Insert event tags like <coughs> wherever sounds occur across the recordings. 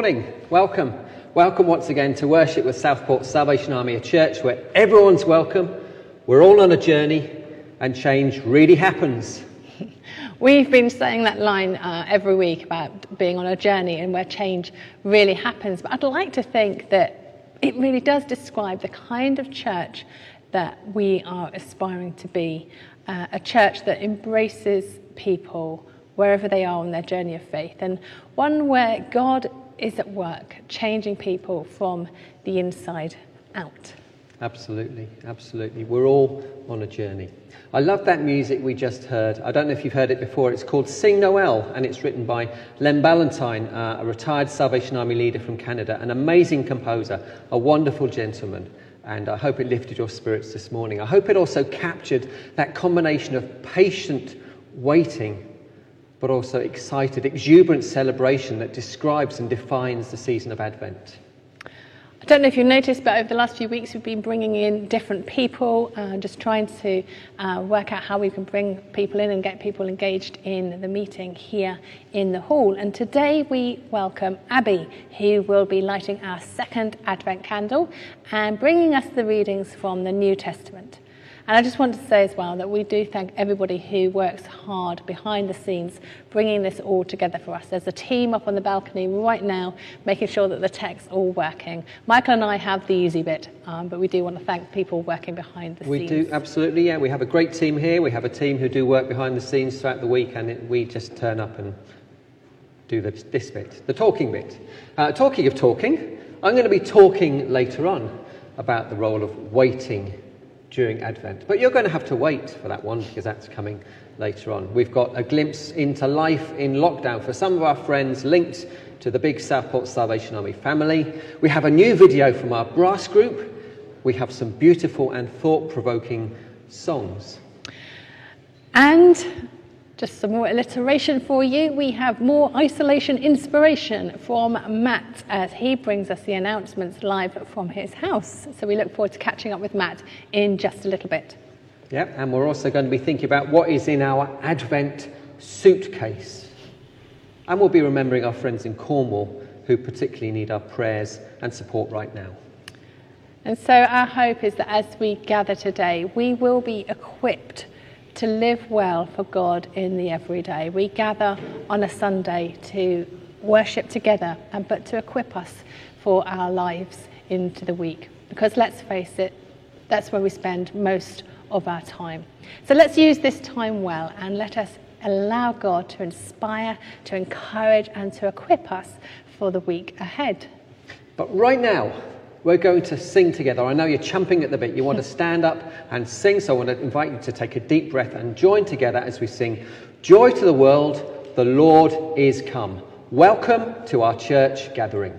Morning, welcome. Welcome once again to worship with Southport Salvation Army, a church where everyone's welcome, we're all on a journey, and change really happens. <laughs> We've been saying that line uh, every week about being on a journey and where change really happens. But I'd like to think that it really does describe the kind of church that we are aspiring to be uh, a church that embraces people wherever they are on their journey of faith, and one where God is at work, changing people from the inside out. Absolutely, absolutely. We're all on a journey. I love that music we just heard. I don't know if you've heard it before. It's called Sing Noel, and it's written by Len Ballantine, uh, a retired Salvation Army leader from Canada, an amazing composer, a wonderful gentleman. And I hope it lifted your spirits this morning. I hope it also captured that combination of patient waiting but also excited, exuberant celebration that describes and defines the season of Advent. I don't know if you've noticed, but over the last few weeks, we've been bringing in different people, uh, just trying to uh, work out how we can bring people in and get people engaged in the meeting here in the hall. And today we welcome Abby, who will be lighting our second Advent candle and bringing us the readings from the New Testament. And I just want to say as well that we do thank everybody who works hard behind the scenes, bringing this all together for us. There's a team up on the balcony right now, making sure that the tech's all working. Michael and I have the easy bit, um, but we do want to thank people working behind the we scenes. We do, absolutely, yeah. We have a great team here. We have a team who do work behind the scenes throughout the week, and it, we just turn up and do the, this bit, the talking bit. Uh, talking of talking, I'm going to be talking later on about the role of waiting during Advent. But you're going to have to wait for that one because that's coming later on. We've got a glimpse into life in lockdown for some of our friends linked to the big Southport Salvation Army family. We have a new video from our brass group. We have some beautiful and thought provoking songs. And just some more alliteration for you. We have more isolation inspiration from Matt as he brings us the announcements live from his house. So we look forward to catching up with Matt in just a little bit. Yeah, and we're also going to be thinking about what is in our Advent suitcase. And we'll be remembering our friends in Cornwall who particularly need our prayers and support right now. And so our hope is that as we gather today, we will be equipped to live well for God in the everyday. We gather on a Sunday to worship together, and but to equip us for our lives into the week. Because let's face it, that's where we spend most of our time. So let's use this time well and let us allow God to inspire, to encourage, and to equip us for the week ahead. But right now, we're going to sing together. I know you're champing at the bit. You want to <laughs> stand up and sing, so I want to invite you to take a deep breath and join together as we sing Joy to the world, the Lord is come. Welcome to our church gathering.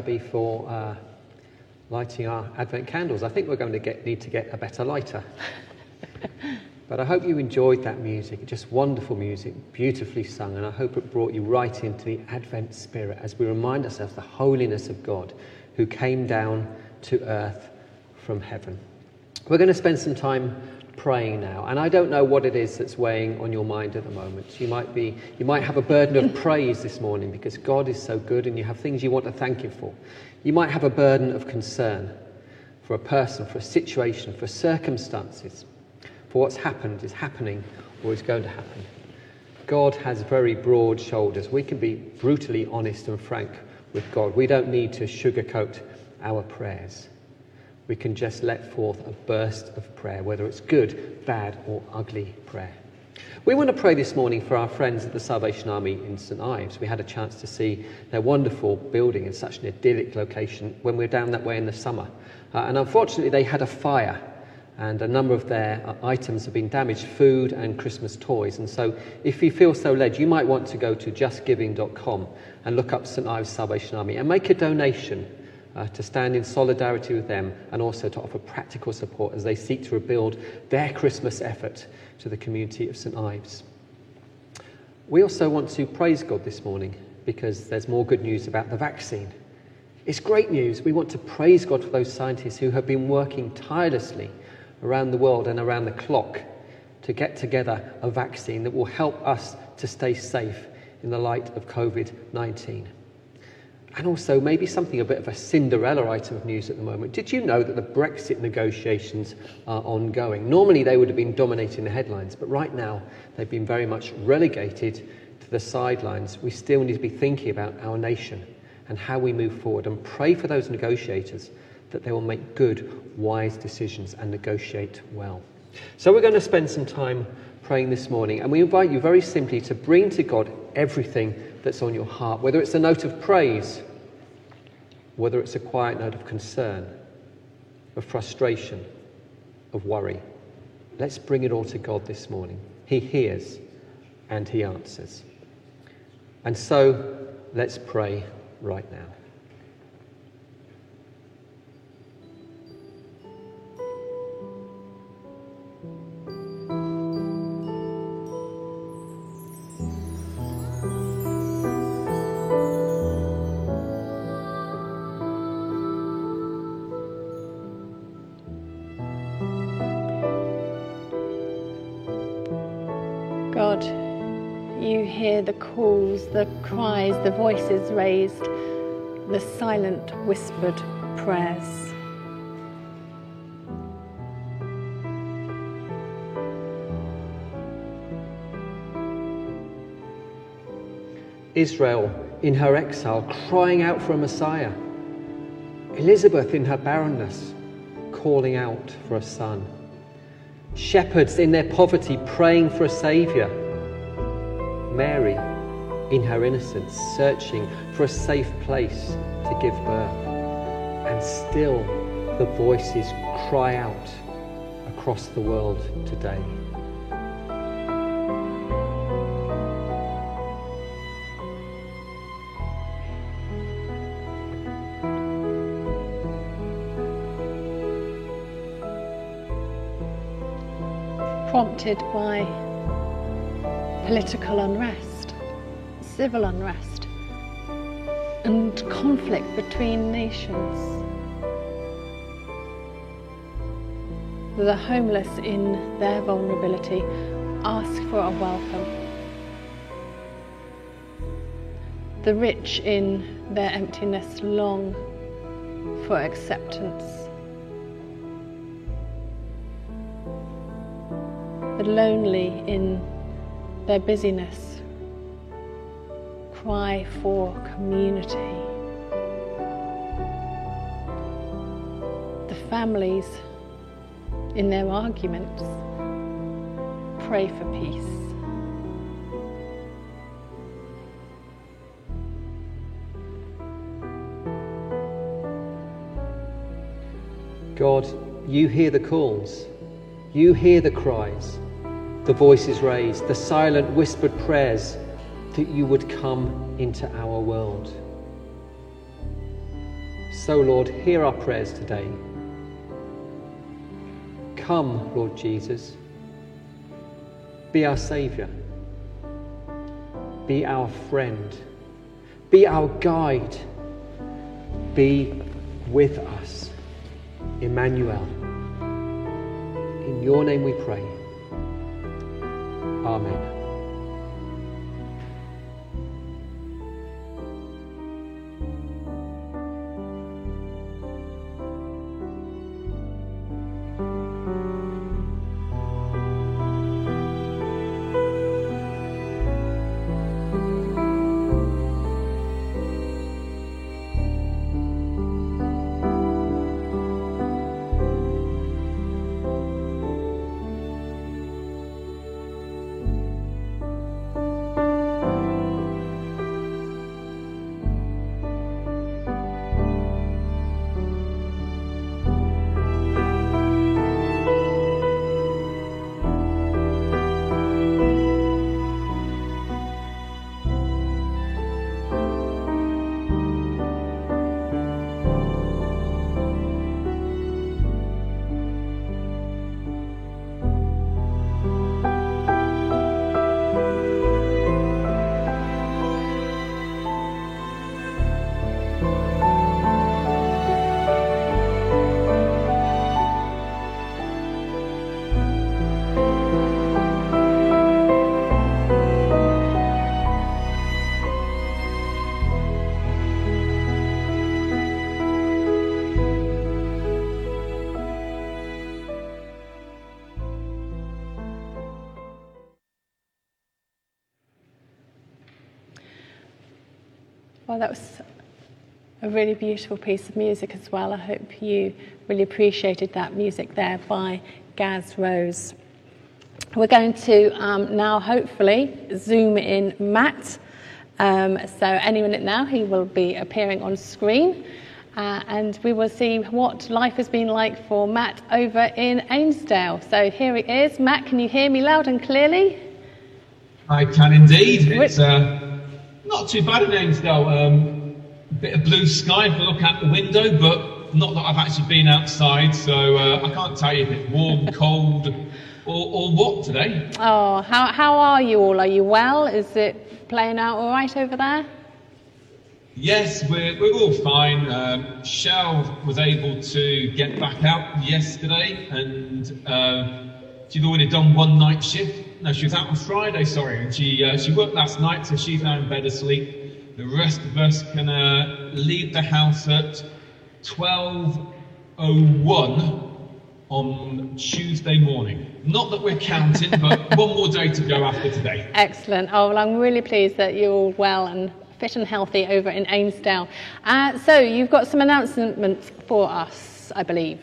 For uh, lighting our Advent candles. I think we're going to get, need to get a better lighter. <laughs> but I hope you enjoyed that music. Just wonderful music, beautifully sung, and I hope it brought you right into the Advent spirit as we remind ourselves the holiness of God who came down to earth from heaven. We're going to spend some time praying now, and I don't know what it is that's weighing on your mind at the moment. You might be, you might have a burden of praise this morning because God is so good, and you have things you want to thank Him for. You might have a burden of concern for a person, for a situation, for circumstances, for what's happened, is happening, or is going to happen. God has very broad shoulders. We can be brutally honest and frank with God. We don't need to sugarcoat our prayers. We can just let forth a burst of prayer, whether it's good, bad, or ugly prayer. We want to pray this morning for our friends at the Salvation Army in St Ives. We had a chance to see their wonderful building in such an idyllic location when we were down that way in the summer. Uh, and unfortunately, they had a fire and a number of their uh, items have been damaged food and Christmas toys. And so, if you feel so led, you might want to go to justgiving.com and look up St Ives Salvation Army and make a donation uh, to stand in solidarity with them and also to offer practical support as they seek to rebuild their Christmas effort to the community of St Ives. We also want to praise God this morning because there's more good news about the vaccine. It's great news. We want to praise God for those scientists who have been working tirelessly around the world and around the clock to get together a vaccine that will help us to stay safe in the light of COVID 19. And also, maybe something a bit of a Cinderella item of news at the moment. Did you know that the Brexit negotiations are ongoing? Normally, they would have been dominating the headlines, but right now, they've been very much relegated to the sidelines, we still need to be thinking about our nation and how we move forward and pray for those negotiators that they will make good, wise decisions and negotiate well. So, we're going to spend some time praying this morning, and we invite you very simply to bring to God everything that's on your heart, whether it's a note of praise, whether it's a quiet note of concern, of frustration, of worry. Let's bring it all to God this morning. He hears and He answers. And so, let's pray right now. You hear the calls, the cries, the voices raised, the silent, whispered prayers. Israel in her exile crying out for a Messiah. Elizabeth in her barrenness calling out for a son. Shepherds in their poverty praying for a Saviour. Mary in her innocence searching for a safe place to give birth. And still the voices cry out across the world today. prompted by political unrest, civil unrest, and conflict between nations. The homeless, in their vulnerability, ask for a welcome. The rich, in their emptiness, long for acceptance. the lonely in their busyness cry for community. The families in their arguments pray for peace. God, you hear the calls, you hear the cries, the voices raised, the silent whispered prayers that you would come into our world. So, Lord, hear our prayers today. Come, Lord Jesus. Be our Saviour. Be our friend. Be our guide. Be with us. Emmanuel. In your name we pray. Amen. Well, that was a really beautiful piece of music as well. I hope you really appreciated that music there by Gaz Rose. We're going to um, now hopefully zoom in Matt. Um, so any minute now he will be appearing on screen. Uh, and we will see what life has been like for Matt over in Ainsdale. So here he is. Matt, can you hear me loud and clearly? I can indeed. It's uh, not too bad in Ainsdale. Um, a bit of blue sky if I look out the window, but not that I've actually been outside, so uh, I can't tell you if it's warm, <laughs> cold, or, or what today. Oh, how, how are you all? Are you well? Is it playing out all right over there? Yes, we're, we're all fine. Um, Shell was able to get back out yesterday, and uh, she'd already done one night shift. No, she was out on Friday, sorry, and she uh, she worked last night, so she's now in bed asleep. The rest of us can uh, leave the house at 12:01 on Tuesday morning. Not that we're counting, but <laughs> one more day to go after today. Excellent. Oh, well, I'm really pleased that you're all well and fit and healthy over in Ainsdale. Uh, so, you've got some announcements for us, I believe.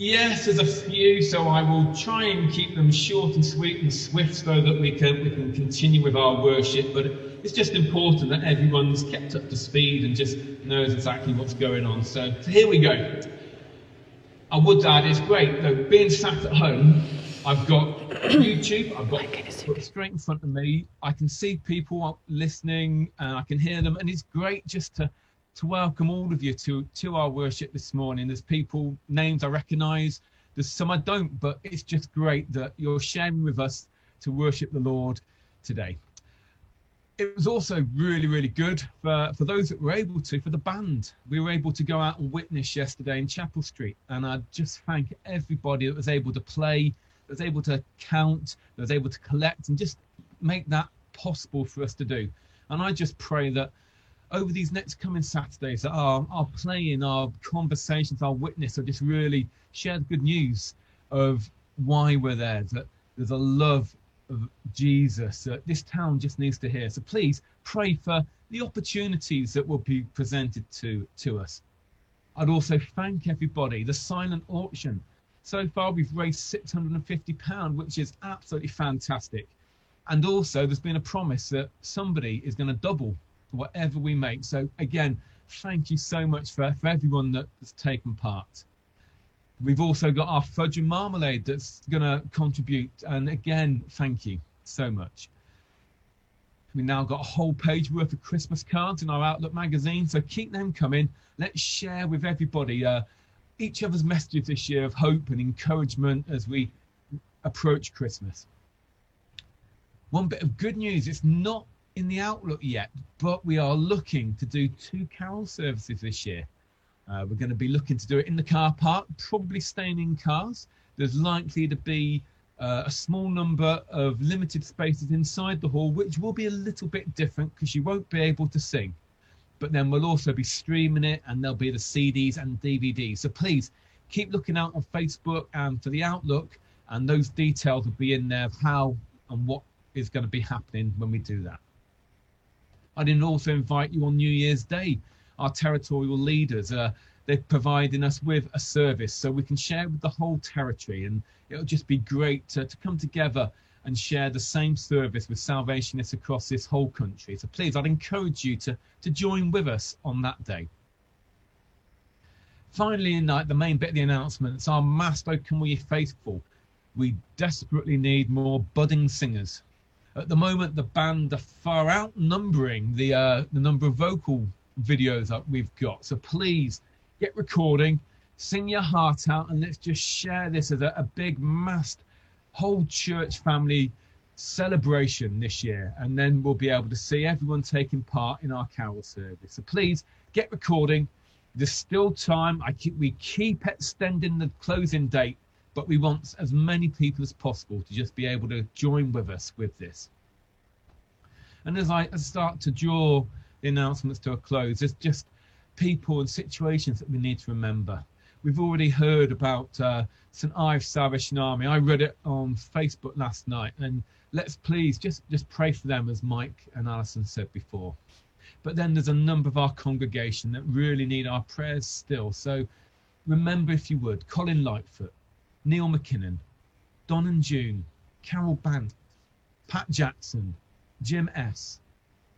Yes, there's a few, so I will try and keep them short and sweet and swift so that we can we can continue with our worship. But it's just important that everyone's kept up to speed and just knows exactly what's going on. So, so here we go. I would add, it's great though, being sat at home. I've got <coughs> YouTube. I've got straight in front of me. I can see people listening, and I can hear them, and it's great just to to welcome all of you to to our worship this morning. There's people names I recognise. There's some I don't, but it's just great that you're sharing with us to worship the Lord today. It was also really, really good for, for those that were able to, for the band. We were able to go out and witness yesterday in Chapel Street. And I just thank everybody that was able to play, that was able to count, that was able to collect, and just make that possible for us to do. And I just pray that over these next coming Saturdays, that our, our playing, our conversations, our witness will just really share the good news of why we're there, that there's a love of Jesus that this town just needs to hear. So please pray for the opportunities that will be presented to, to us. I'd also thank everybody. The silent auction. So far, we've raised £650, which is absolutely fantastic. And also, there's been a promise that somebody is going to double whatever we make. So, again, thank you so much for, for everyone that has taken part. We've also got our fudge and marmalade that's going to contribute. And again, thank you so much. We've now got a whole page worth of Christmas cards in our Outlook magazine. So keep them coming. Let's share with everybody uh, each other's messages this year of hope and encouragement as we approach Christmas. One bit of good news it's not in the Outlook yet, but we are looking to do two carol services this year. Uh, we're going to be looking to do it in the car park, probably staying in cars. There's likely to be uh, a small number of limited spaces inside the hall, which will be a little bit different because you won't be able to sing. But then we'll also be streaming it, and there'll be the CDs and DVDs. So please keep looking out on Facebook and for the Outlook, and those details will be in there of how and what is going to be happening when we do that. I'd also invite you on New Year's Day. Our territorial leaders, uh, they're providing us with a service so we can share with the whole territory. And it'll just be great to, to come together and share the same service with salvationists across this whole country. So please, I'd encourage you to, to join with us on that day. Finally, in the main bit of the announcements, our mass Come We Faithful. We desperately need more budding singers. At the moment, the band are far outnumbering the uh, the number of vocal videos that we've got. So please get recording, sing your heart out, and let's just share this as a, a big, massed whole church family celebration this year. And then we'll be able to see everyone taking part in our carol service. So please get recording. There's still time. I keep, we keep extending the closing date, but we want as many people as possible to just be able to join with us with this. And as I start to draw the announcements to a close, there's just people and situations that we need to remember. We've already heard about uh, St. Ives Army. I read it on Facebook last night, and let's please just just pray for them, as Mike and Alison said before. But then there's a number of our congregation that really need our prayers still. So remember, if you would, Colin Lightfoot, Neil McKinnon, Don and June, Carol Bant, Pat Jackson, Jim S.,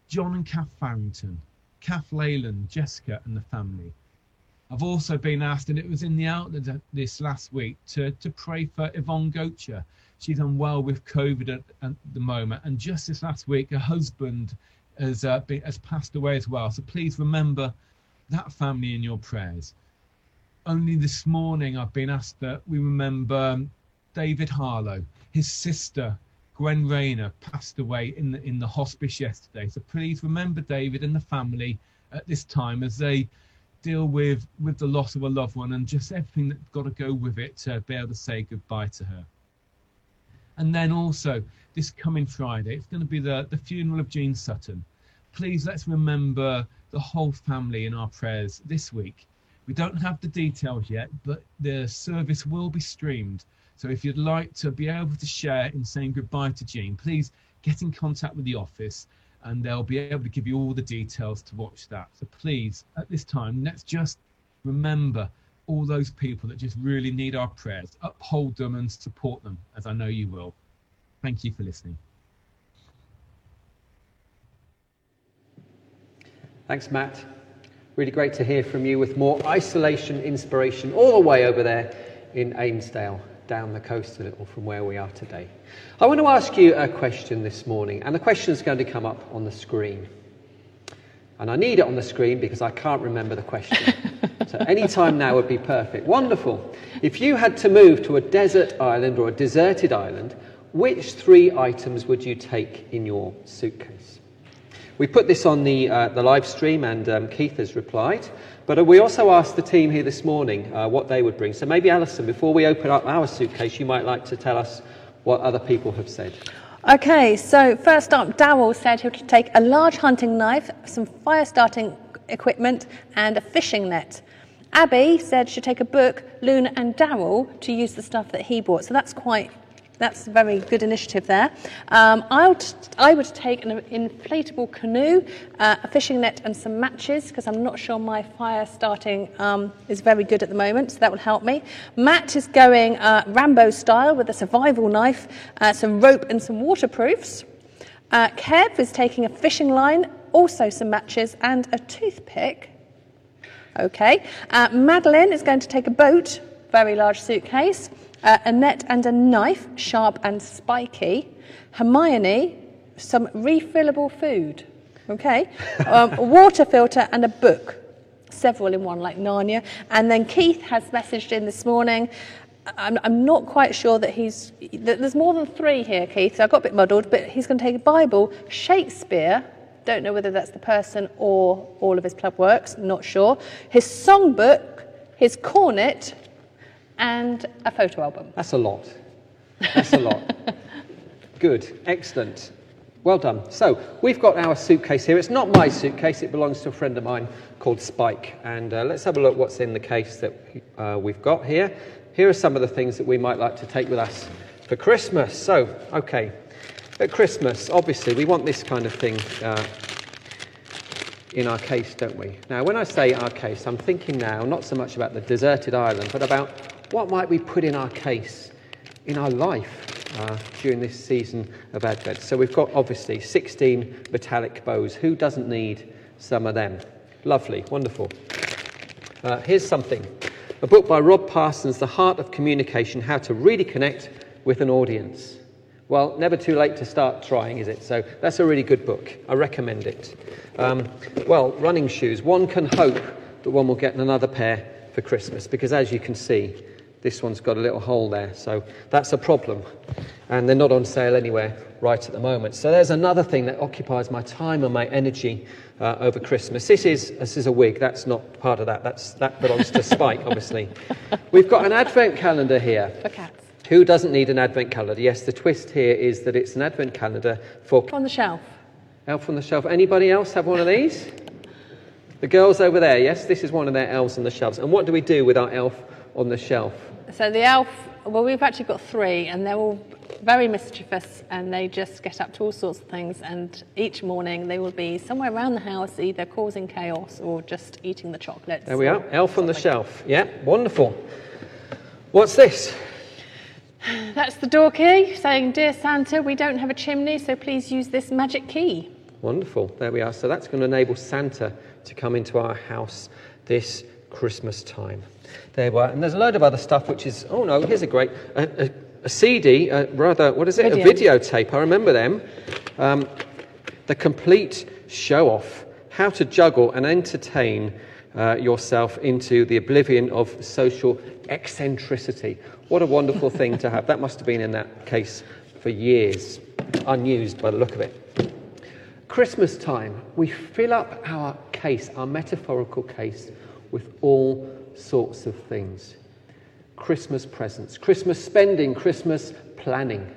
John and Kath Farrington, Kath Leyland, Jessica and the family. I've also been asked, and it was in the Outlook this last week, to, to pray for Yvonne Gocher. She's unwell with COVID at, at the moment, and just this last week, her husband has uh, been, has passed away as well. So please remember that family in your prayers. Only this morning, I've been asked that we remember um, David Harlow, his sister Gwen Rayner passed away in the in the hospice yesterday. So please remember David and the family at this time as they deal with with the loss of a loved one and just everything that's got to go with it to be able to say goodbye to her. And then also this coming Friday, it's going to be the, the funeral of Jean Sutton. Please let's remember the whole family in our prayers this week. We don't have the details yet, but the service will be streamed. So if you'd like to be able to share in saying goodbye to Jean, please get in contact with the office and they'll be able to give you all the details to watch that. So please, at this time, let's just remember all those people that just really need our prayers. Uphold them and support them, as I know you will. Thank you for listening. Thanks, Matt. Really great to hear from you with more isolation inspiration all the way over there in Ainsdale, down the coast a little from where we are today. I want to ask you a question this morning, and the question is going to come up on the screen. And I need it on the screen because I can't remember the question. <laughs> so any time now would be perfect. Wonderful. If you had to move to a desert island or a deserted island, which three items would you take in your suitcase? We put this on the, uh, the live stream, and um, Keith has replied. But uh, we also asked the team here this morning uh, what they would bring. So maybe, Alison, before we open up our suitcase, you might like to tell us what other people have said. Okay, so first up, Darrell said he would take a large hunting knife, some fire starting equipment, and a fishing net. Abby said she'd take a book, Luna and Darrell, to use the stuff that he bought. So that's quite, that's a very good initiative there. Um, I, would, I would take an inflatable canoe, uh, a fishing net, and some matches because I'm not sure my fire starting um, is very good at the moment, so that would help me. Matt is going uh, Rambo style with a survival knife, uh, some rope, and some waterproofs. Uh, Kev is taking a fishing line, also some matches, and a toothpick. Okay. Uh, Madeline is going to take a boat, very large suitcase, uh, a net and a knife, sharp and spiky. Hermione, some refillable food. Okay. <laughs> Um, a water filter and a book. Several in one, like Narnia. And then Keith has messaged in this morning. I'm, I'm not quite sure that he's. that There's more than three here, Keith. So I got a bit muddled, but he's going to take a Bible, Shakespeare, don't know whether that's the person or all of his club works, not sure. His songbook, his cornet, and a photo album. That's a lot. That's a lot. <laughs> Good. Excellent. Well done. So, we've got our suitcase here. It's not my suitcase, it belongs to a friend of mine called Spike. And uh, let's have a look what's in the case that uh, we've got here. Here are some of the things that we might like to take with us for Christmas. So, okay. At Christmas, obviously, we want this kind of thing uh, in our case, don't we? Now, when I say our case, I'm thinking now not so much about the deserted island, but about what might we put in our case in our life uh, during this season of Advent. So we've got obviously 16 metallic bows. Who doesn't need some of them? Lovely, wonderful. Uh, here's something a book by Rob Parsons, The Heart of Communication How to Really Connect with an Audience. Well, never too late to start trying, is it? So that's a really good book. I recommend it. Um, well, running shoes. One can hope that one will get another pair for Christmas because, as you can see, this one's got a little hole there. So that's a problem. And they're not on sale anywhere right at the moment. So there's another thing that occupies my time and my energy uh, over Christmas. This is, this is a wig. That's not part of that. That's, that belongs to Spike, obviously. <laughs> We've got an advent calendar here. For cats. Who doesn't need an advent calendar? Yes, the twist here is that it's an advent calendar for On the shelf. Elf on the Shelf. Anybody else have one of these? The girls over there, yes, this is one of their elves on the shelves. And what do we do with our elf on the shelf? So the elf well, we've actually got three, and they're all very mischievous, and they just get up to all sorts of things. And each morning, they will be somewhere around the house, either causing chaos or just eating the chocolates. There we are. Elf on the shelf. Yeah, wonderful. What's this? <sighs> That's the door key saying, "Dear Santa, we don't have a chimney, so please use this magic key." Wonderful. There we are. So that's going to enable Santa to come into our house this Christmas time. There we are. And there's a load of other stuff, which is, oh no, here's a great, a, a, a CD, uh, rather, what is it? Video. A videotape. I remember them. Um, the complete show off. How to juggle and entertain uh, yourself into the oblivion of social eccentricity. What a wonderful <laughs> thing to have. That must have been in that case for years, unused by the look of it. Christmas time, we fill up our case, our metaphorical case, with all sorts of things Christmas presents, Christmas spending, Christmas planning.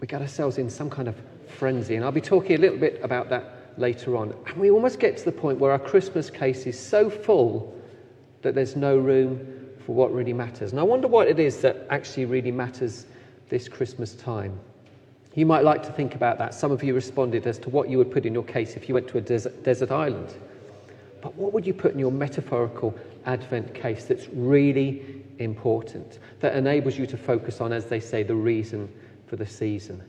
We get ourselves in some kind of frenzy, and I'll be talking a little bit about that later on. And we almost get to the point where our Christmas case is so full that there's no room for what really matters. And I wonder what it is that actually really matters this Christmas time. You might like to think about that. Some of you responded as to what you would put in your case if you went to a desert, desert island. But what would you put in your metaphorical Advent case that's really important, that enables you to focus on, as they say, the reason for the season?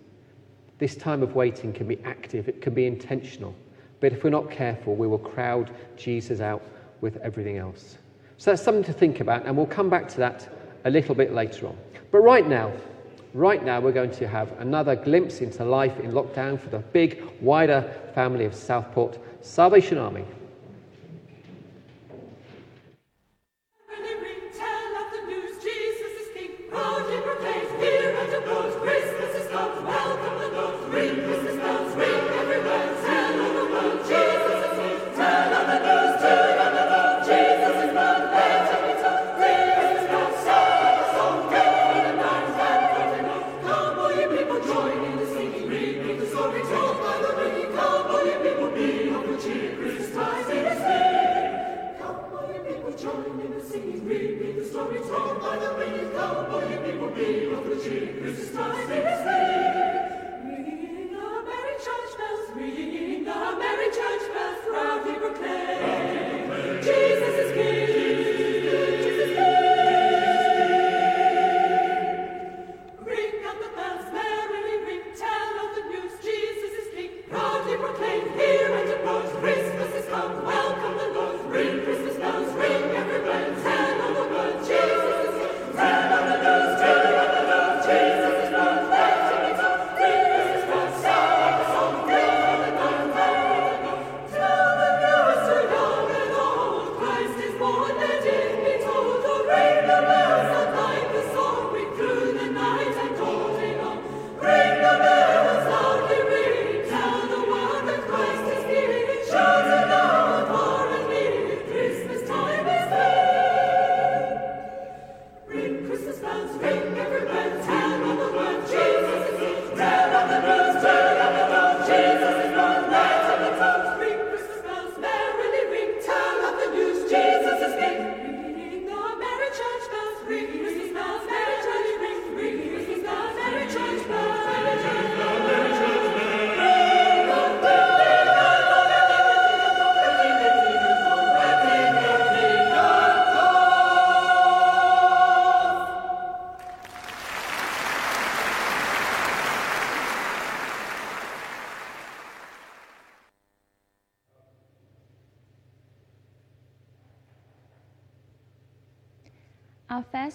This time of waiting can be active, it can be intentional. But if we're not careful, we will crowd Jesus out with everything else. So that's something to think about, and we'll come back to that a little bit later on. But right now, right now, we're going to have another glimpse into life in lockdown for the big, wider family of Southport Salvation Army. Proudly proclaim.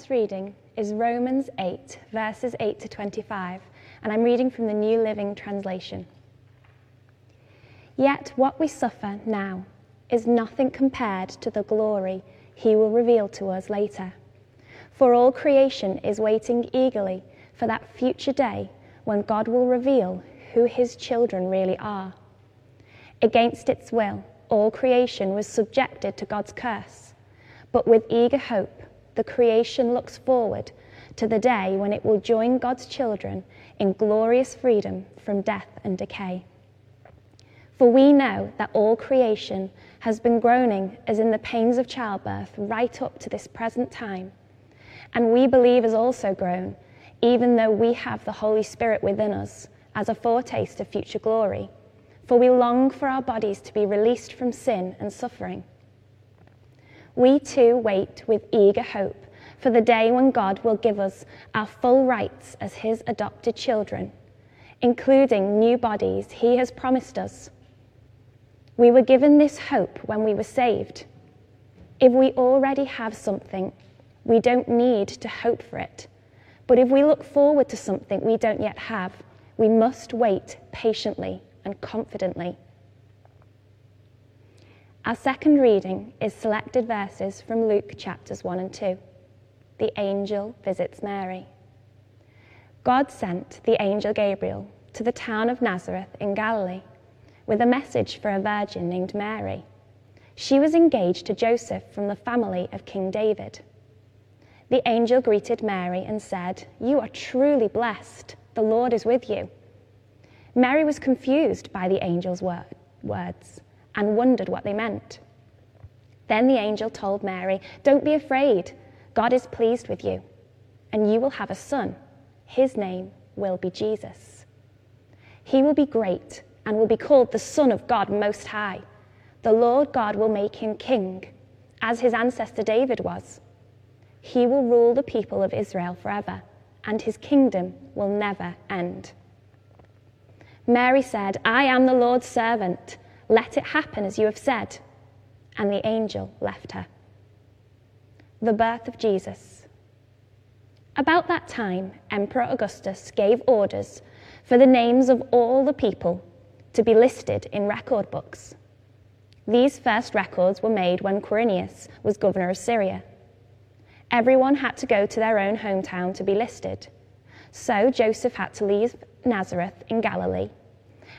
Reading is Romans 8, verses 8 to 25, and I'm reading from the New Living Translation. Yet what we suffer now is nothing compared to the glory he will reveal to us later. For all creation is waiting eagerly for that future day when God will reveal who his children really are. Against its will, all creation was subjected to God's curse. But with eager hope, the creation looks forward to the day when it will join God's children in glorious freedom from death and decay. For we know that all creation has been groaning as in the pains of childbirth right up to this present time. And we believers also groan, even though we have the Holy Spirit within us as a foretaste of future glory. For we long for our bodies to be released from sin and suffering. We too wait with eager hope for the day when God will give us our full rights as His adopted children, including new bodies He has promised us. We were given this hope when we were saved. If we already have something, we don't need to hope for it. But if we look forward to something we don't yet have, we must wait patiently and confidently. Our second reading is selected verses from Luke chapters 1 and 2. The angel visits Mary. God sent the angel Gabriel to the town of Nazareth in Galilee with a message for a virgin named Mary. She was engaged to Joseph from the family of King David. The angel greeted Mary and said, You are truly blessed. The Lord is with you. Mary was confused by the angel's word, words and wondered what they meant. Then the angel told Mary, Don't be afraid. God is pleased with you, and you will have a son. His name will be Jesus. He will be great and will be called the Son of God Most High. The Lord God will make him king, as his ancestor David was. He will rule the people of Israel forever, and his kingdom will never end. Mary said, I am the Lord's servant. Let it happen as you have said. And the angel left her. The birth of Jesus. About that time, Emperor Augustus gave orders for the names of all the people to be listed in record books. These first records were made when Quirinius was governor of Syria. Everyone had to go to their own hometown to be listed. So Joseph had to leave Nazareth in Galilee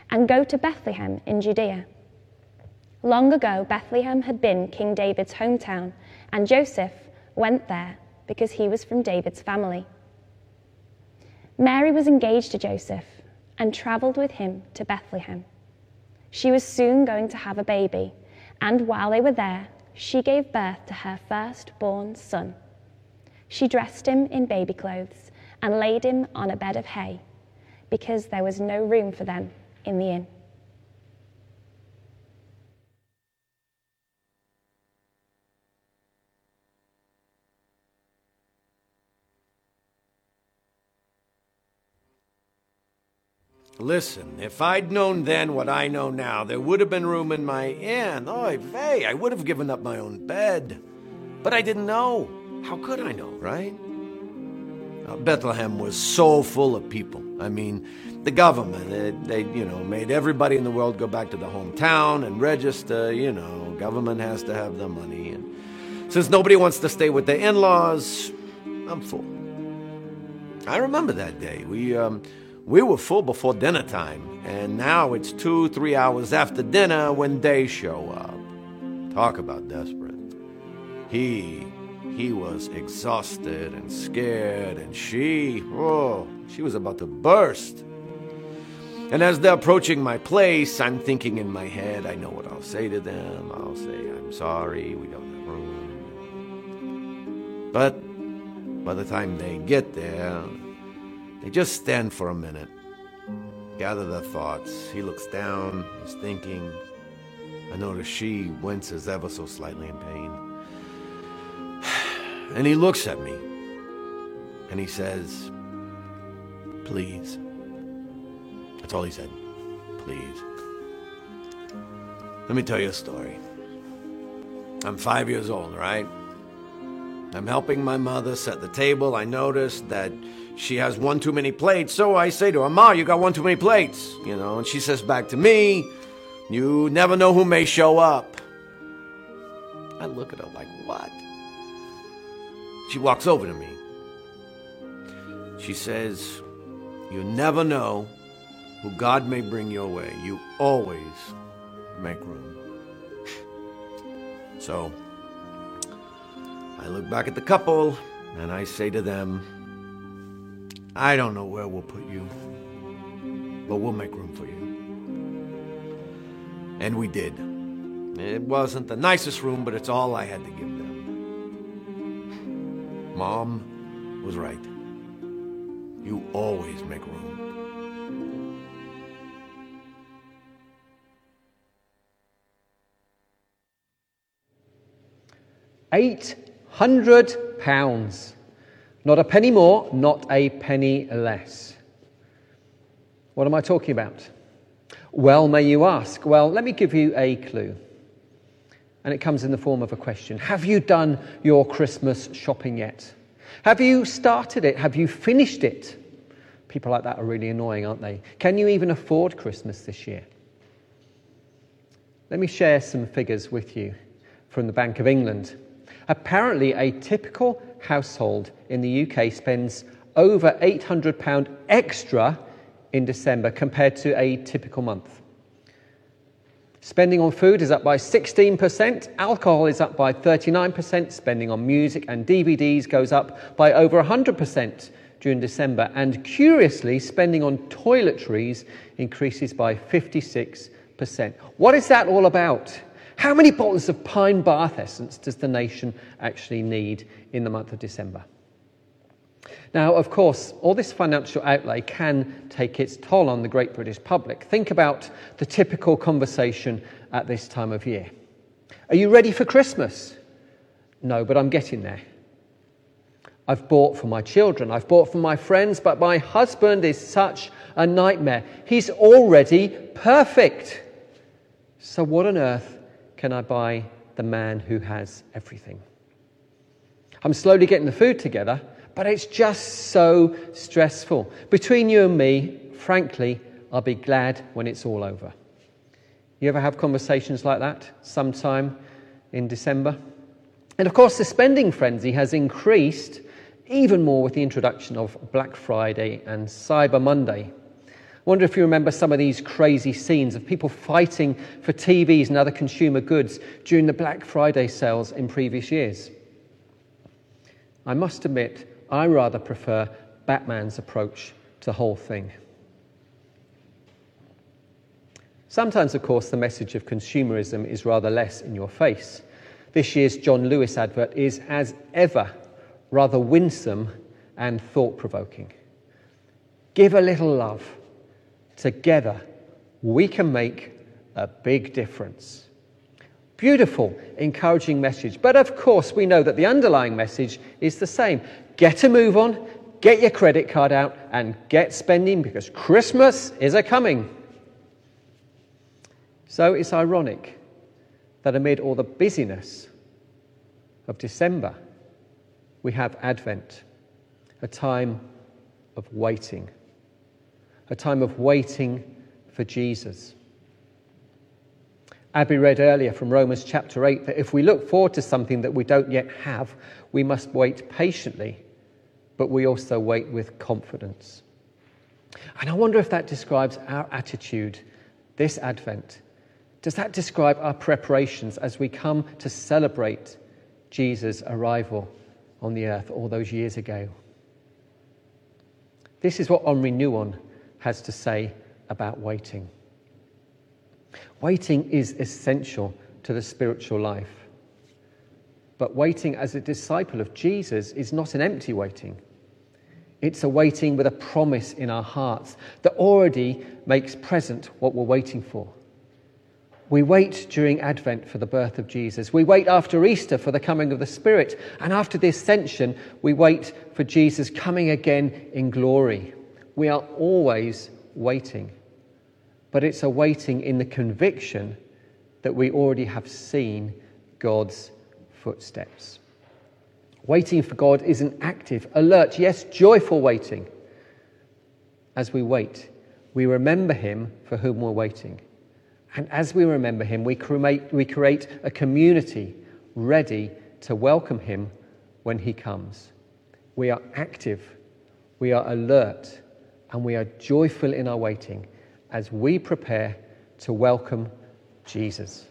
and go to Bethlehem in Judea. Long ago, Bethlehem had been King David's hometown, and Joseph went there because he was from David's family. Mary was engaged to Joseph and traveled with him to Bethlehem. She was soon going to have a baby, and while they were there, she gave birth to her firstborn son. She dressed him in baby clothes and laid him on a bed of hay because there was no room for them in the inn. Listen, if I'd known then what I know now, there would have been room in my inn. Oy vey, I would have given up my own bed. But I didn't know. How could I know, right? Uh, Bethlehem was so full of people. I mean, the government, they, they, you know, made everybody in the world go back to the hometown and register. You know, government has to have the money. And since nobody wants to stay with their in laws, I'm full. I remember that day. We, um, we were full before dinner time, and now it's two, three hours after dinner when they show up. Talk about desperate. He, he was exhausted and scared, and she, oh, she was about to burst. And as they're approaching my place, I'm thinking in my head, I know what I'll say to them. I'll say, I'm sorry, we don't have room. But by the time they get there, they just stand for a minute, gather their thoughts. He looks down, he's thinking. I notice she winces ever so slightly in pain. <sighs> And he looks at me and he says, Please. That's all he said. Please. Let me tell you a story. I'm five years old, right? I'm helping my mother set the table. I notice that she has one too many plates, so I say to her, Ma, you got one too many plates. You know, and she says back to me, You never know who may show up. I look at her like, What? She walks over to me. She says, You never know who God may bring your way. You always make room. So, I look back at the couple and I say to them, I don't know where we'll put you, but we'll make room for you. And we did. It wasn't the nicest room, but it's all I had to give them. Mom was right. You always make room. Eight hundred pounds. Not a penny more, not a penny less. What am I talking about? Well, may you ask? Well, let me give you a clue. And it comes in the form of a question Have you done your Christmas shopping yet? Have you started it? Have you finished it? People like that are really annoying, aren't they? Can you even afford Christmas this year? Let me share some figures with you from the Bank of England. Apparently, a typical household in the UK spends over £800 extra in December compared to a typical month. Spending on food is up by 16%, alcohol is up by 39%, spending on music and DVDs goes up by over 100% during December, and curiously, spending on toiletries increases by 56%. What is that all about? How many bottles of pine bath essence does the nation actually need in the month of December? Now, of course, all this financial outlay can take its toll on the great British public. Think about the typical conversation at this time of year. Are you ready for Christmas? No, but I'm getting there. I've bought for my children, I've bought for my friends, but my husband is such a nightmare. He's already perfect. So, what on earth can I buy the man who has everything? I'm slowly getting the food together, but it's just so stressful. Between you and me, frankly, I'll be glad when it's all over. You ever have conversations like that sometime in December? And of course, the spending frenzy has increased even more with the introduction of Black Friday and Cyber Monday. Wonder if you remember some of these crazy scenes of people fighting for TVs and other consumer goods during the Black Friday sales in previous years. I must admit, I rather prefer Batman's approach to the whole thing. Sometimes, of course, the message of consumerism is rather less in your face. This year's John Lewis advert is, as ever, rather winsome and thought provoking. Give a little love. Together, we can make a big difference. Beautiful, encouraging message. But of course, we know that the underlying message is the same. Get a move on, get your credit card out, and get spending because Christmas is a coming. So it's ironic that amid all the busyness of December, we have Advent, a time of waiting, a time of waiting for Jesus. Abby read earlier from Romans chapter 8 that if we look forward to something that we don't yet have, we must wait patiently, but we also wait with confidence. And I wonder if that describes our attitude this Advent. Does that describe our preparations as we come to celebrate Jesus' arrival on the earth all those years ago? This is what Henri Nouwen has to say about waiting. Waiting is essential to the spiritual life. But waiting as a disciple of Jesus is not an empty waiting. It's a waiting with a promise in our hearts that already makes present what we're waiting for. We wait during Advent for the birth of Jesus. We wait after Easter for the coming of the Spirit. And after the ascension, we wait for Jesus coming again in glory. We are always waiting but it's a waiting in the conviction that we already have seen God's footsteps. Waiting for God is an active, alert, yes, joyful waiting. As we wait, we remember Him for whom we're waiting. And as we remember Him, we create, we create a community ready to welcome Him when He comes. We are active, we are alert, and we are joyful in our waiting as we prepare to welcome Jesus.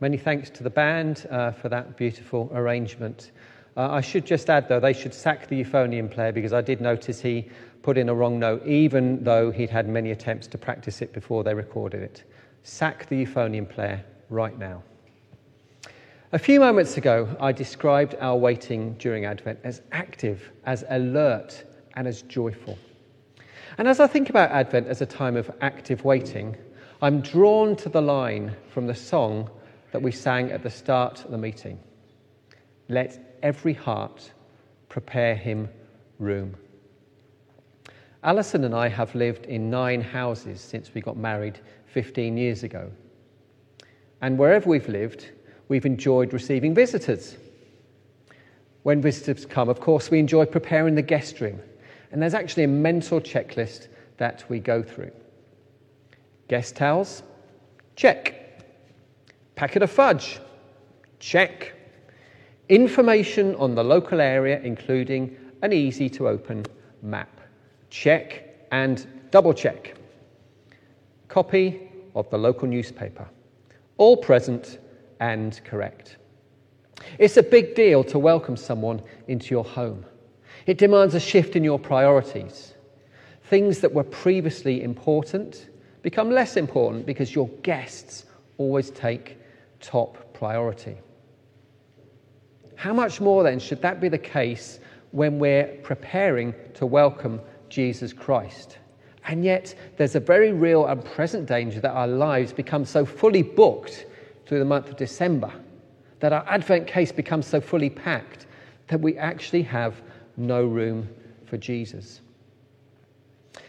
Many thanks to the band uh, for that beautiful arrangement. Uh, I should just add, though, they should sack the euphonium player because I did notice he put in a wrong note, even though he'd had many attempts to practice it before they recorded it. Sack the euphonium player right now. A few moments ago, I described our waiting during Advent as active, as alert, and as joyful. And as I think about Advent as a time of active waiting, I'm drawn to the line from the song that we sang at the start of the meeting Let every heart prepare him room. Alison and I have lived in nine houses since we got married 15 years ago. And wherever we've lived, we've enjoyed receiving visitors. When visitors come, of course, we enjoy preparing the guest room. And there's actually a mental checklist that we go through. Guest towels? Check. Packet of fudge? Check. Information on the local area, including an easy to open map. Check and double check. Copy of the local newspaper. All present and correct. It's a big deal to welcome someone into your home. It demands a shift in your priorities. Things that were previously important become less important because your guests always take top priority. How much more then should that be the case when we're preparing to welcome Jesus Christ? And yet, there's a very real and present danger that our lives become so fully booked through the month of December, that our Advent case becomes so fully packed that we actually have no room for Jesus.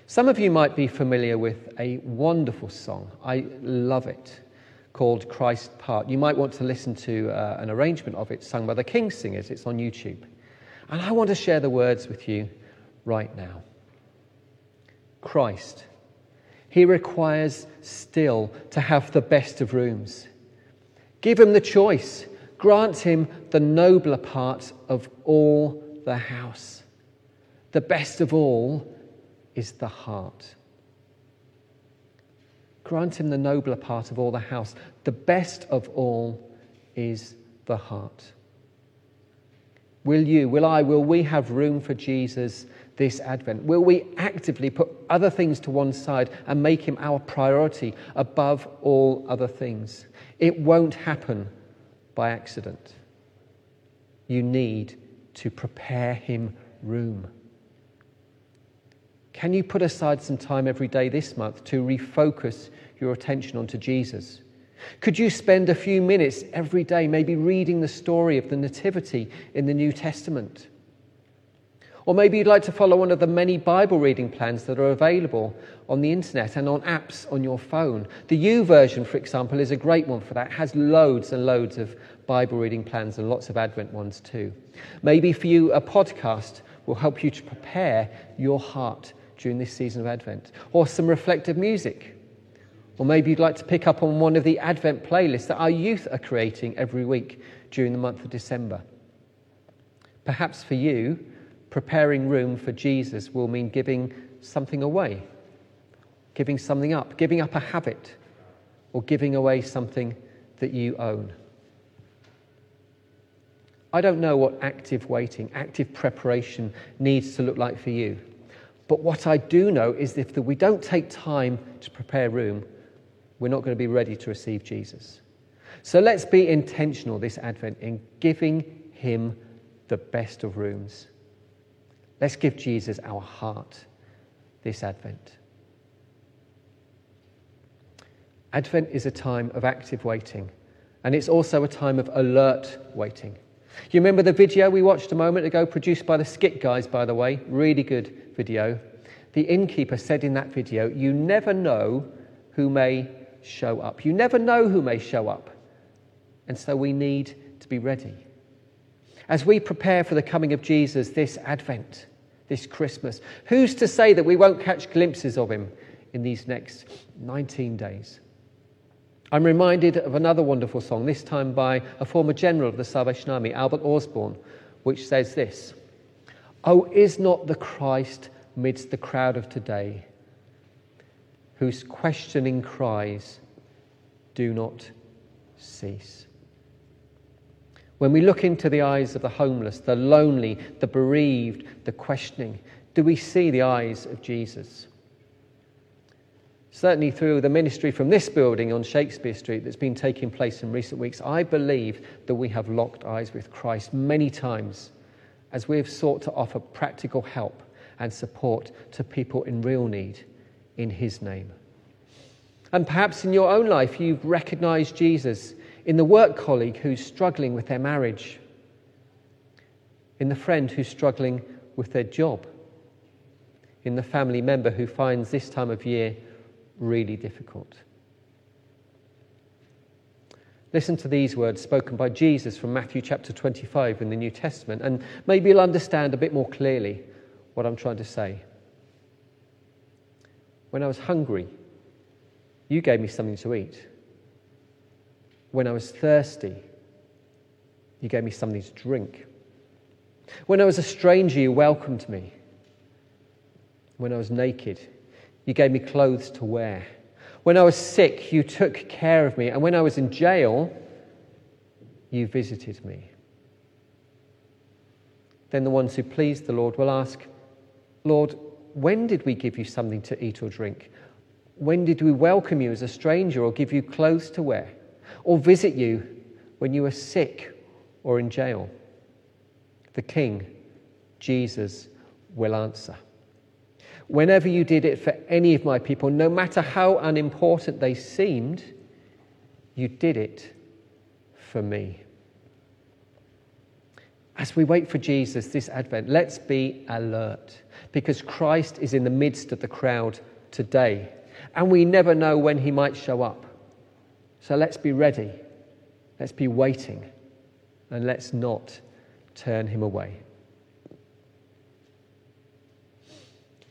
Some of you might be familiar with a wonderful song. I love it, called Christ Part. You might want to listen to uh, an arrangement of it sung by the King's Singers. It's on YouTube. And I want to share the words with you right now. Christ, He requires still to have the best of rooms. Give Him the choice. Grant Him the nobler part of all the house. The best of all is the heart. Grant him the nobler part of all the house. The best of all is the heart. Will you, will I, will we have room for Jesus this Advent? Will we actively put other things to one side and make him our priority above all other things? It won't happen by accident. You need to prepare him room. Can you put aside some time every day this month to refocus your attention onto Jesus? Could you spend a few minutes every day maybe reading the story of the Nativity in the New Testament? Or maybe you'd like to follow one of the many Bible reading plans that are available on the internet and on apps on your phone. The YouVersion, for example, is a great one for that. It has loads and loads of Bible reading plans and lots of Advent ones too. Maybe for you, a podcast will help you to prepare your heart during this season of Advent, or some reflective music. Or maybe you'd like to pick up on one of the Advent playlists that our youth are creating every week during the month of December. Perhaps for you, preparing room for Jesus will mean giving something away, giving something up, giving up a habit, or giving away something that you own. I don't know what active waiting, active preparation needs to look like for you. But what I do know is if we don't take time to prepare room, we're not going to be ready to receive Jesus. So let's be intentional this Advent in giving him the best of rooms. Let's give Jesus our heart this Advent. Advent is a time of active waiting, and it's also a time of alert waiting. You remember the video we watched a moment ago, produced by the Skit guys, by the way? Really good video. The innkeeper said in that video, You never know who may show up. You never know who may show up. And so we need to be ready. As we prepare for the coming of Jesus this Advent, this Christmas, who's to say that we won't catch glimpses of him in these next 19 days? I'm reminded of another wonderful song, this time by a former general of the Salvation Army, Albert Orsborn, which says this Oh, is not the Christ midst the crowd of today whose questioning cries do not cease. When we look into the eyes of the homeless, the lonely, the bereaved, the questioning, do we see the eyes of Jesus? Certainly, through the ministry from this building on Shakespeare Street that's been taking place in recent weeks, I believe that we have locked eyes with Christ many times as we have sought to offer practical help and support to people in real need in His name. And perhaps in your own life, you've recognized Jesus in the work colleague who's struggling with their marriage, in the friend who's struggling with their job, in the family member who finds this time of year really difficult. Listen to these words spoken by Jesus from Matthew chapter 25 in the New Testament, and maybe you'll understand a bit more clearly what I'm trying to say. When I was hungry, you gave me something to eat. When I was thirsty, you gave me something to drink. When I was a stranger, you welcomed me. When I was naked, you gave me clothes to wear. When I was sick, you took care of me. And when I was in jail, you visited me. Then the ones who please the Lord will ask, Lord, when did we give you something to eat or drink? When did we welcome you as a stranger or give you clothes to wear? Or visit you when you were sick or in jail? The King, Jesus, will answer. Whenever you did it for any of my people, no matter how unimportant they seemed, you did it for me. As we wait for Jesus this Advent, let's be alert because Christ is in the midst of the crowd today and we never know when he might show up. So let's be ready, let's be waiting, and let's not turn him away.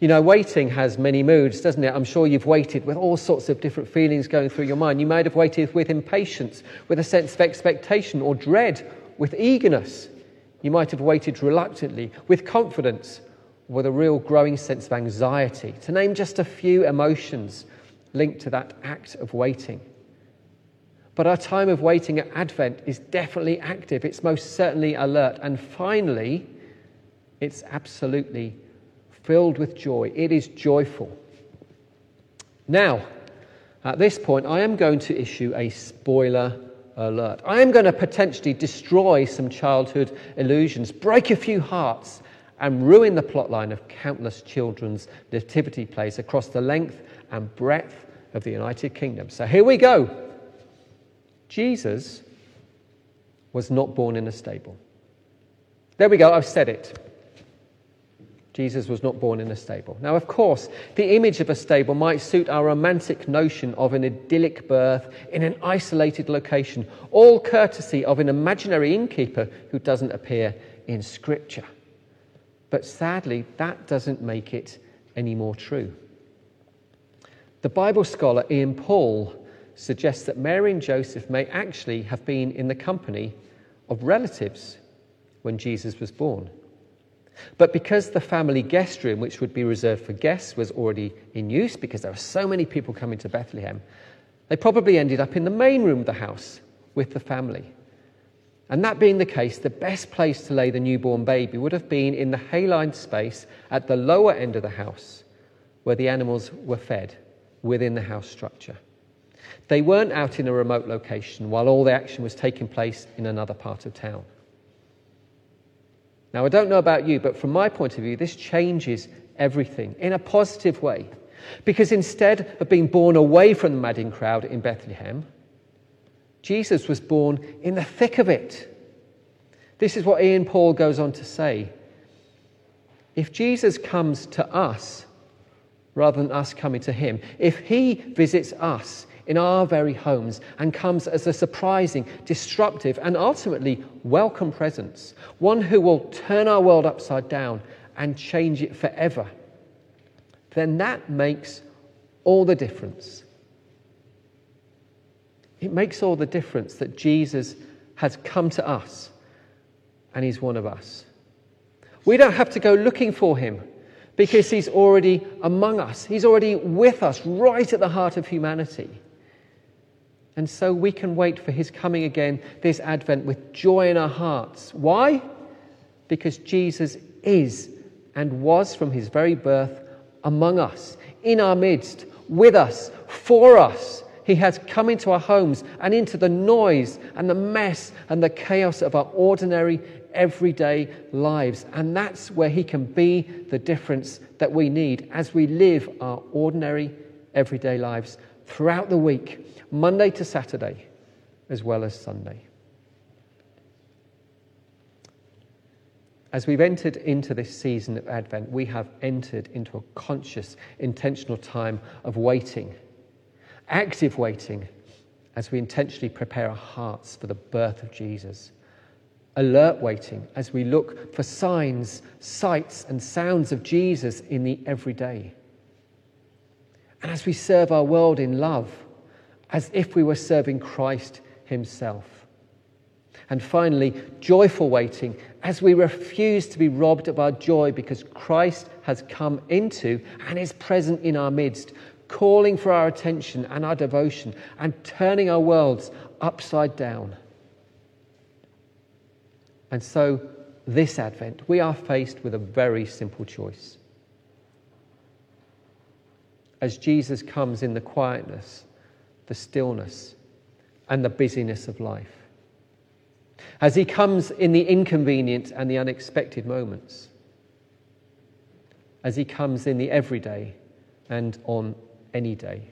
You know, waiting has many moods, doesn't it? I'm sure you've waited with all sorts of different feelings going through your mind. You might have waited with impatience, with a sense of expectation or dread, with eagerness. You might have waited reluctantly, with confidence, with a real growing sense of anxiety, to name just a few emotions linked to that act of waiting. But our time of waiting at Advent is definitely active, it's most certainly alert, and finally, it's absolutely filled with joy. It is joyful. Now, at this point, I am going to issue a spoiler alert. I am going to potentially destroy some childhood illusions, break a few hearts, and ruin the plotline of countless children's nativity plays across the length and breadth of the United Kingdom. So here we go. Jesus was not born in a stable. There we go, I've said it. Jesus was not born in a stable. Now, of course, the image of a stable might suit our romantic notion of an idyllic birth in an isolated location, all courtesy of an imaginary innkeeper who doesn't appear in Scripture. But sadly, that doesn't make it any more true. The Bible scholar Ian Paul suggests that Mary and Joseph may actually have been in the company of relatives when Jesus was born. But because the family guest room, which would be reserved for guests, was already in use because there were so many people coming to Bethlehem, they probably ended up in the main room of the house with the family. And that being the case, the best place to lay the newborn baby would have been in the hay-lined space at the lower end of the house where the animals were fed within the house structure. They weren't out in a remote location while all the action was taking place in another part of town. Now, I don't know about you, but from my point of view, this changes everything in a positive way. Because instead of being born away from the madding crowd in Bethlehem, Jesus was born in the thick of it. This is what Ian Paul goes on to say. If Jesus comes to us rather than us coming to him, if he visits us in our very homes and comes as a surprising, disruptive, and ultimately welcome presence, one who will turn our world upside down and change it forever, then that makes all the difference. It makes all the difference that Jesus has come to us and he's one of us. We don't have to go looking for him because he's already among us. He's already with us, right at the heart of humanity. And so we can wait for his coming again this Advent with joy in our hearts. Why? Because Jesus is and was from his very birth among us, in our midst, with us, for us. He has come into our homes and into the noise and the mess and the chaos of our ordinary, everyday lives. And that's where He can be the difference that we need as we live our ordinary, everyday lives throughout the week, Monday to Saturday, as well as Sunday. As we've entered into this season of Advent, we have entered into a conscious, intentional time of waiting, active waiting, as we intentionally prepare our hearts for the birth of Jesus. Alert waiting as we look for signs, sights, and sounds of Jesus in the everyday. And as we serve our world in love, as if we were serving Christ Himself. And finally, joyful waiting as we refuse to be robbed of our joy because Christ has come into and is present in our midst, calling for our attention and our devotion and turning our worlds upside down. And so, this Advent, we are faced with a very simple choice. As Jesus comes in the quietness, the stillness, and the busyness of life as he comes in the inconvenient and the unexpected moments, as he comes in the everyday and on any day.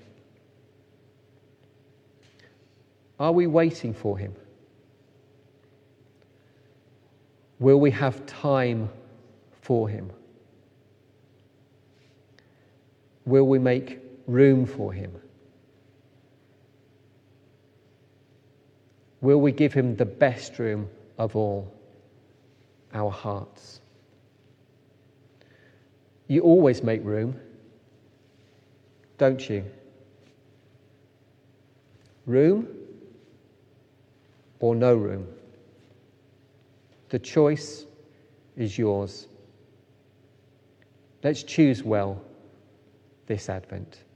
Are we waiting for him? Will we have time for him? Will we make room for him? Will we give him the best room of all, our hearts? You always make room, don't you? Room or no room? The choice is yours. Let's choose well this Advent.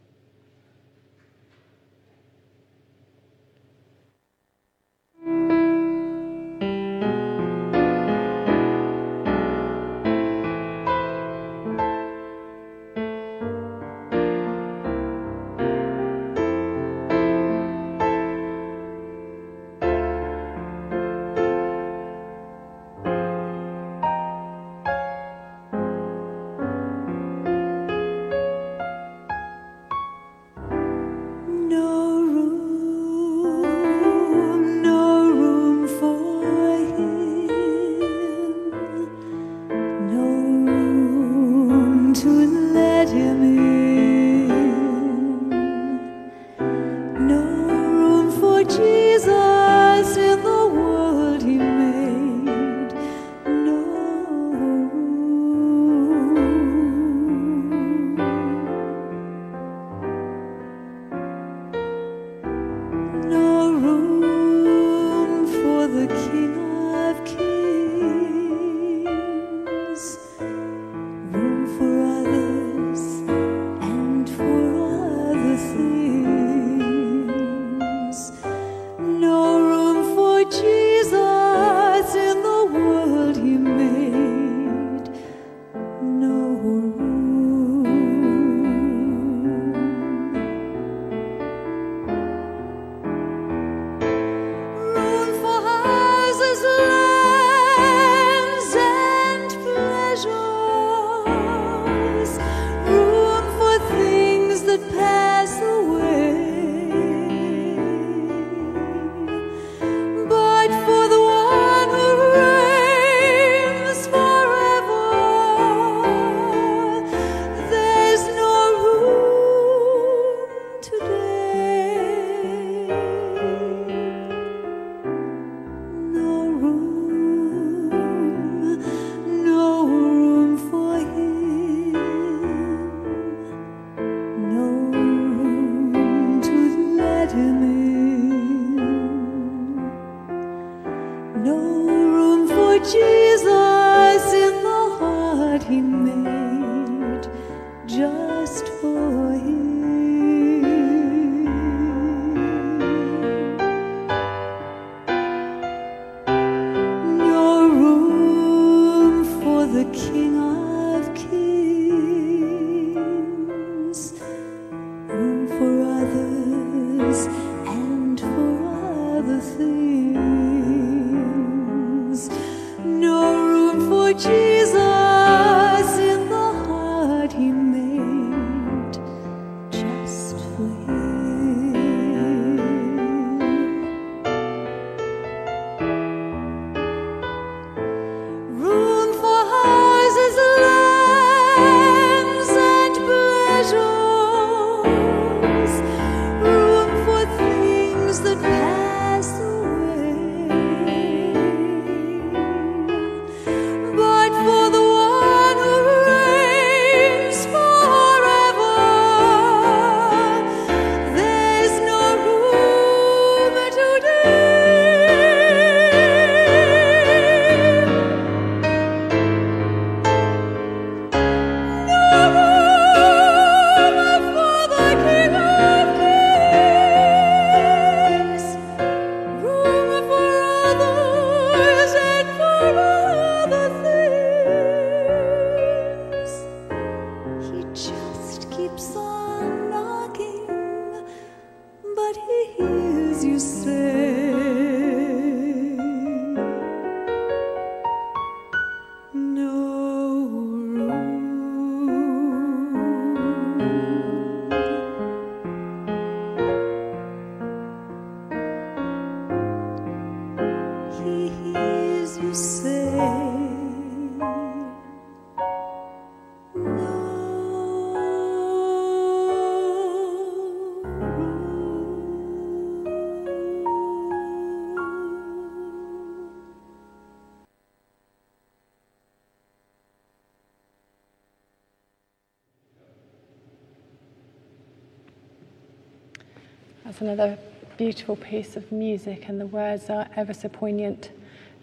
Another beautiful piece of music, and the words are ever so poignant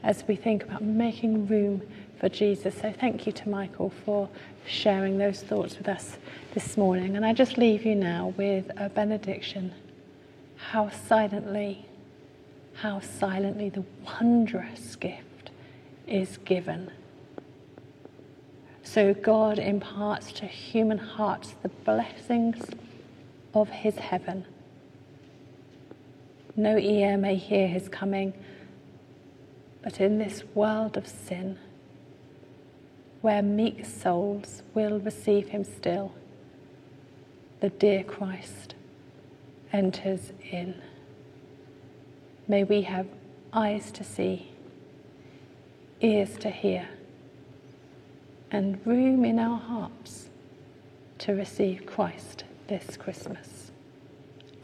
as we think about making room for Jesus. So, thank you to Michael for sharing those thoughts with us this morning. And I just leave you now with a benediction. How silently, how silently the wondrous gift is given. So, God imparts to human hearts the blessings of his heaven. No ear may hear his coming, but in this world of sin, where meek souls will receive him still, the dear Christ enters in. May we have eyes to see, ears to hear, and room in our hearts to receive Christ this Christmas.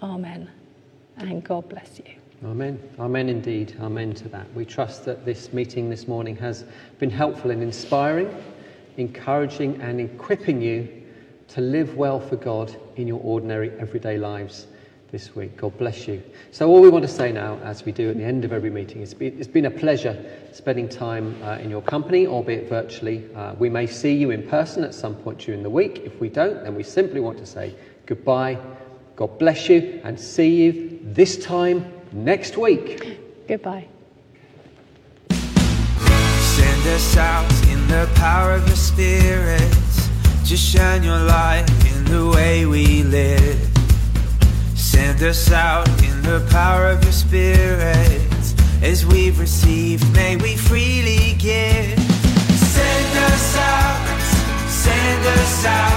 Amen. And God bless you. Amen. Amen indeed. Amen to that. We trust that this meeting this morning has been helpful in inspiring, encouraging, and equipping you to live well for God in your ordinary everyday lives this week. God bless you. So, all we want to say now, as we do at the end of every meeting, is it's been a pleasure spending time uh, in your company, albeit virtually. Uh, we may see you in person at some point during the week. If we don't, then we simply want to say goodbye. God bless you, and see you this time next week. Goodbye. Send us out in the power of the Spirit. Just shine your light in the way we live. Send us out in the power of your Spirit. As we've received, may we freely give. Send us out, send us out.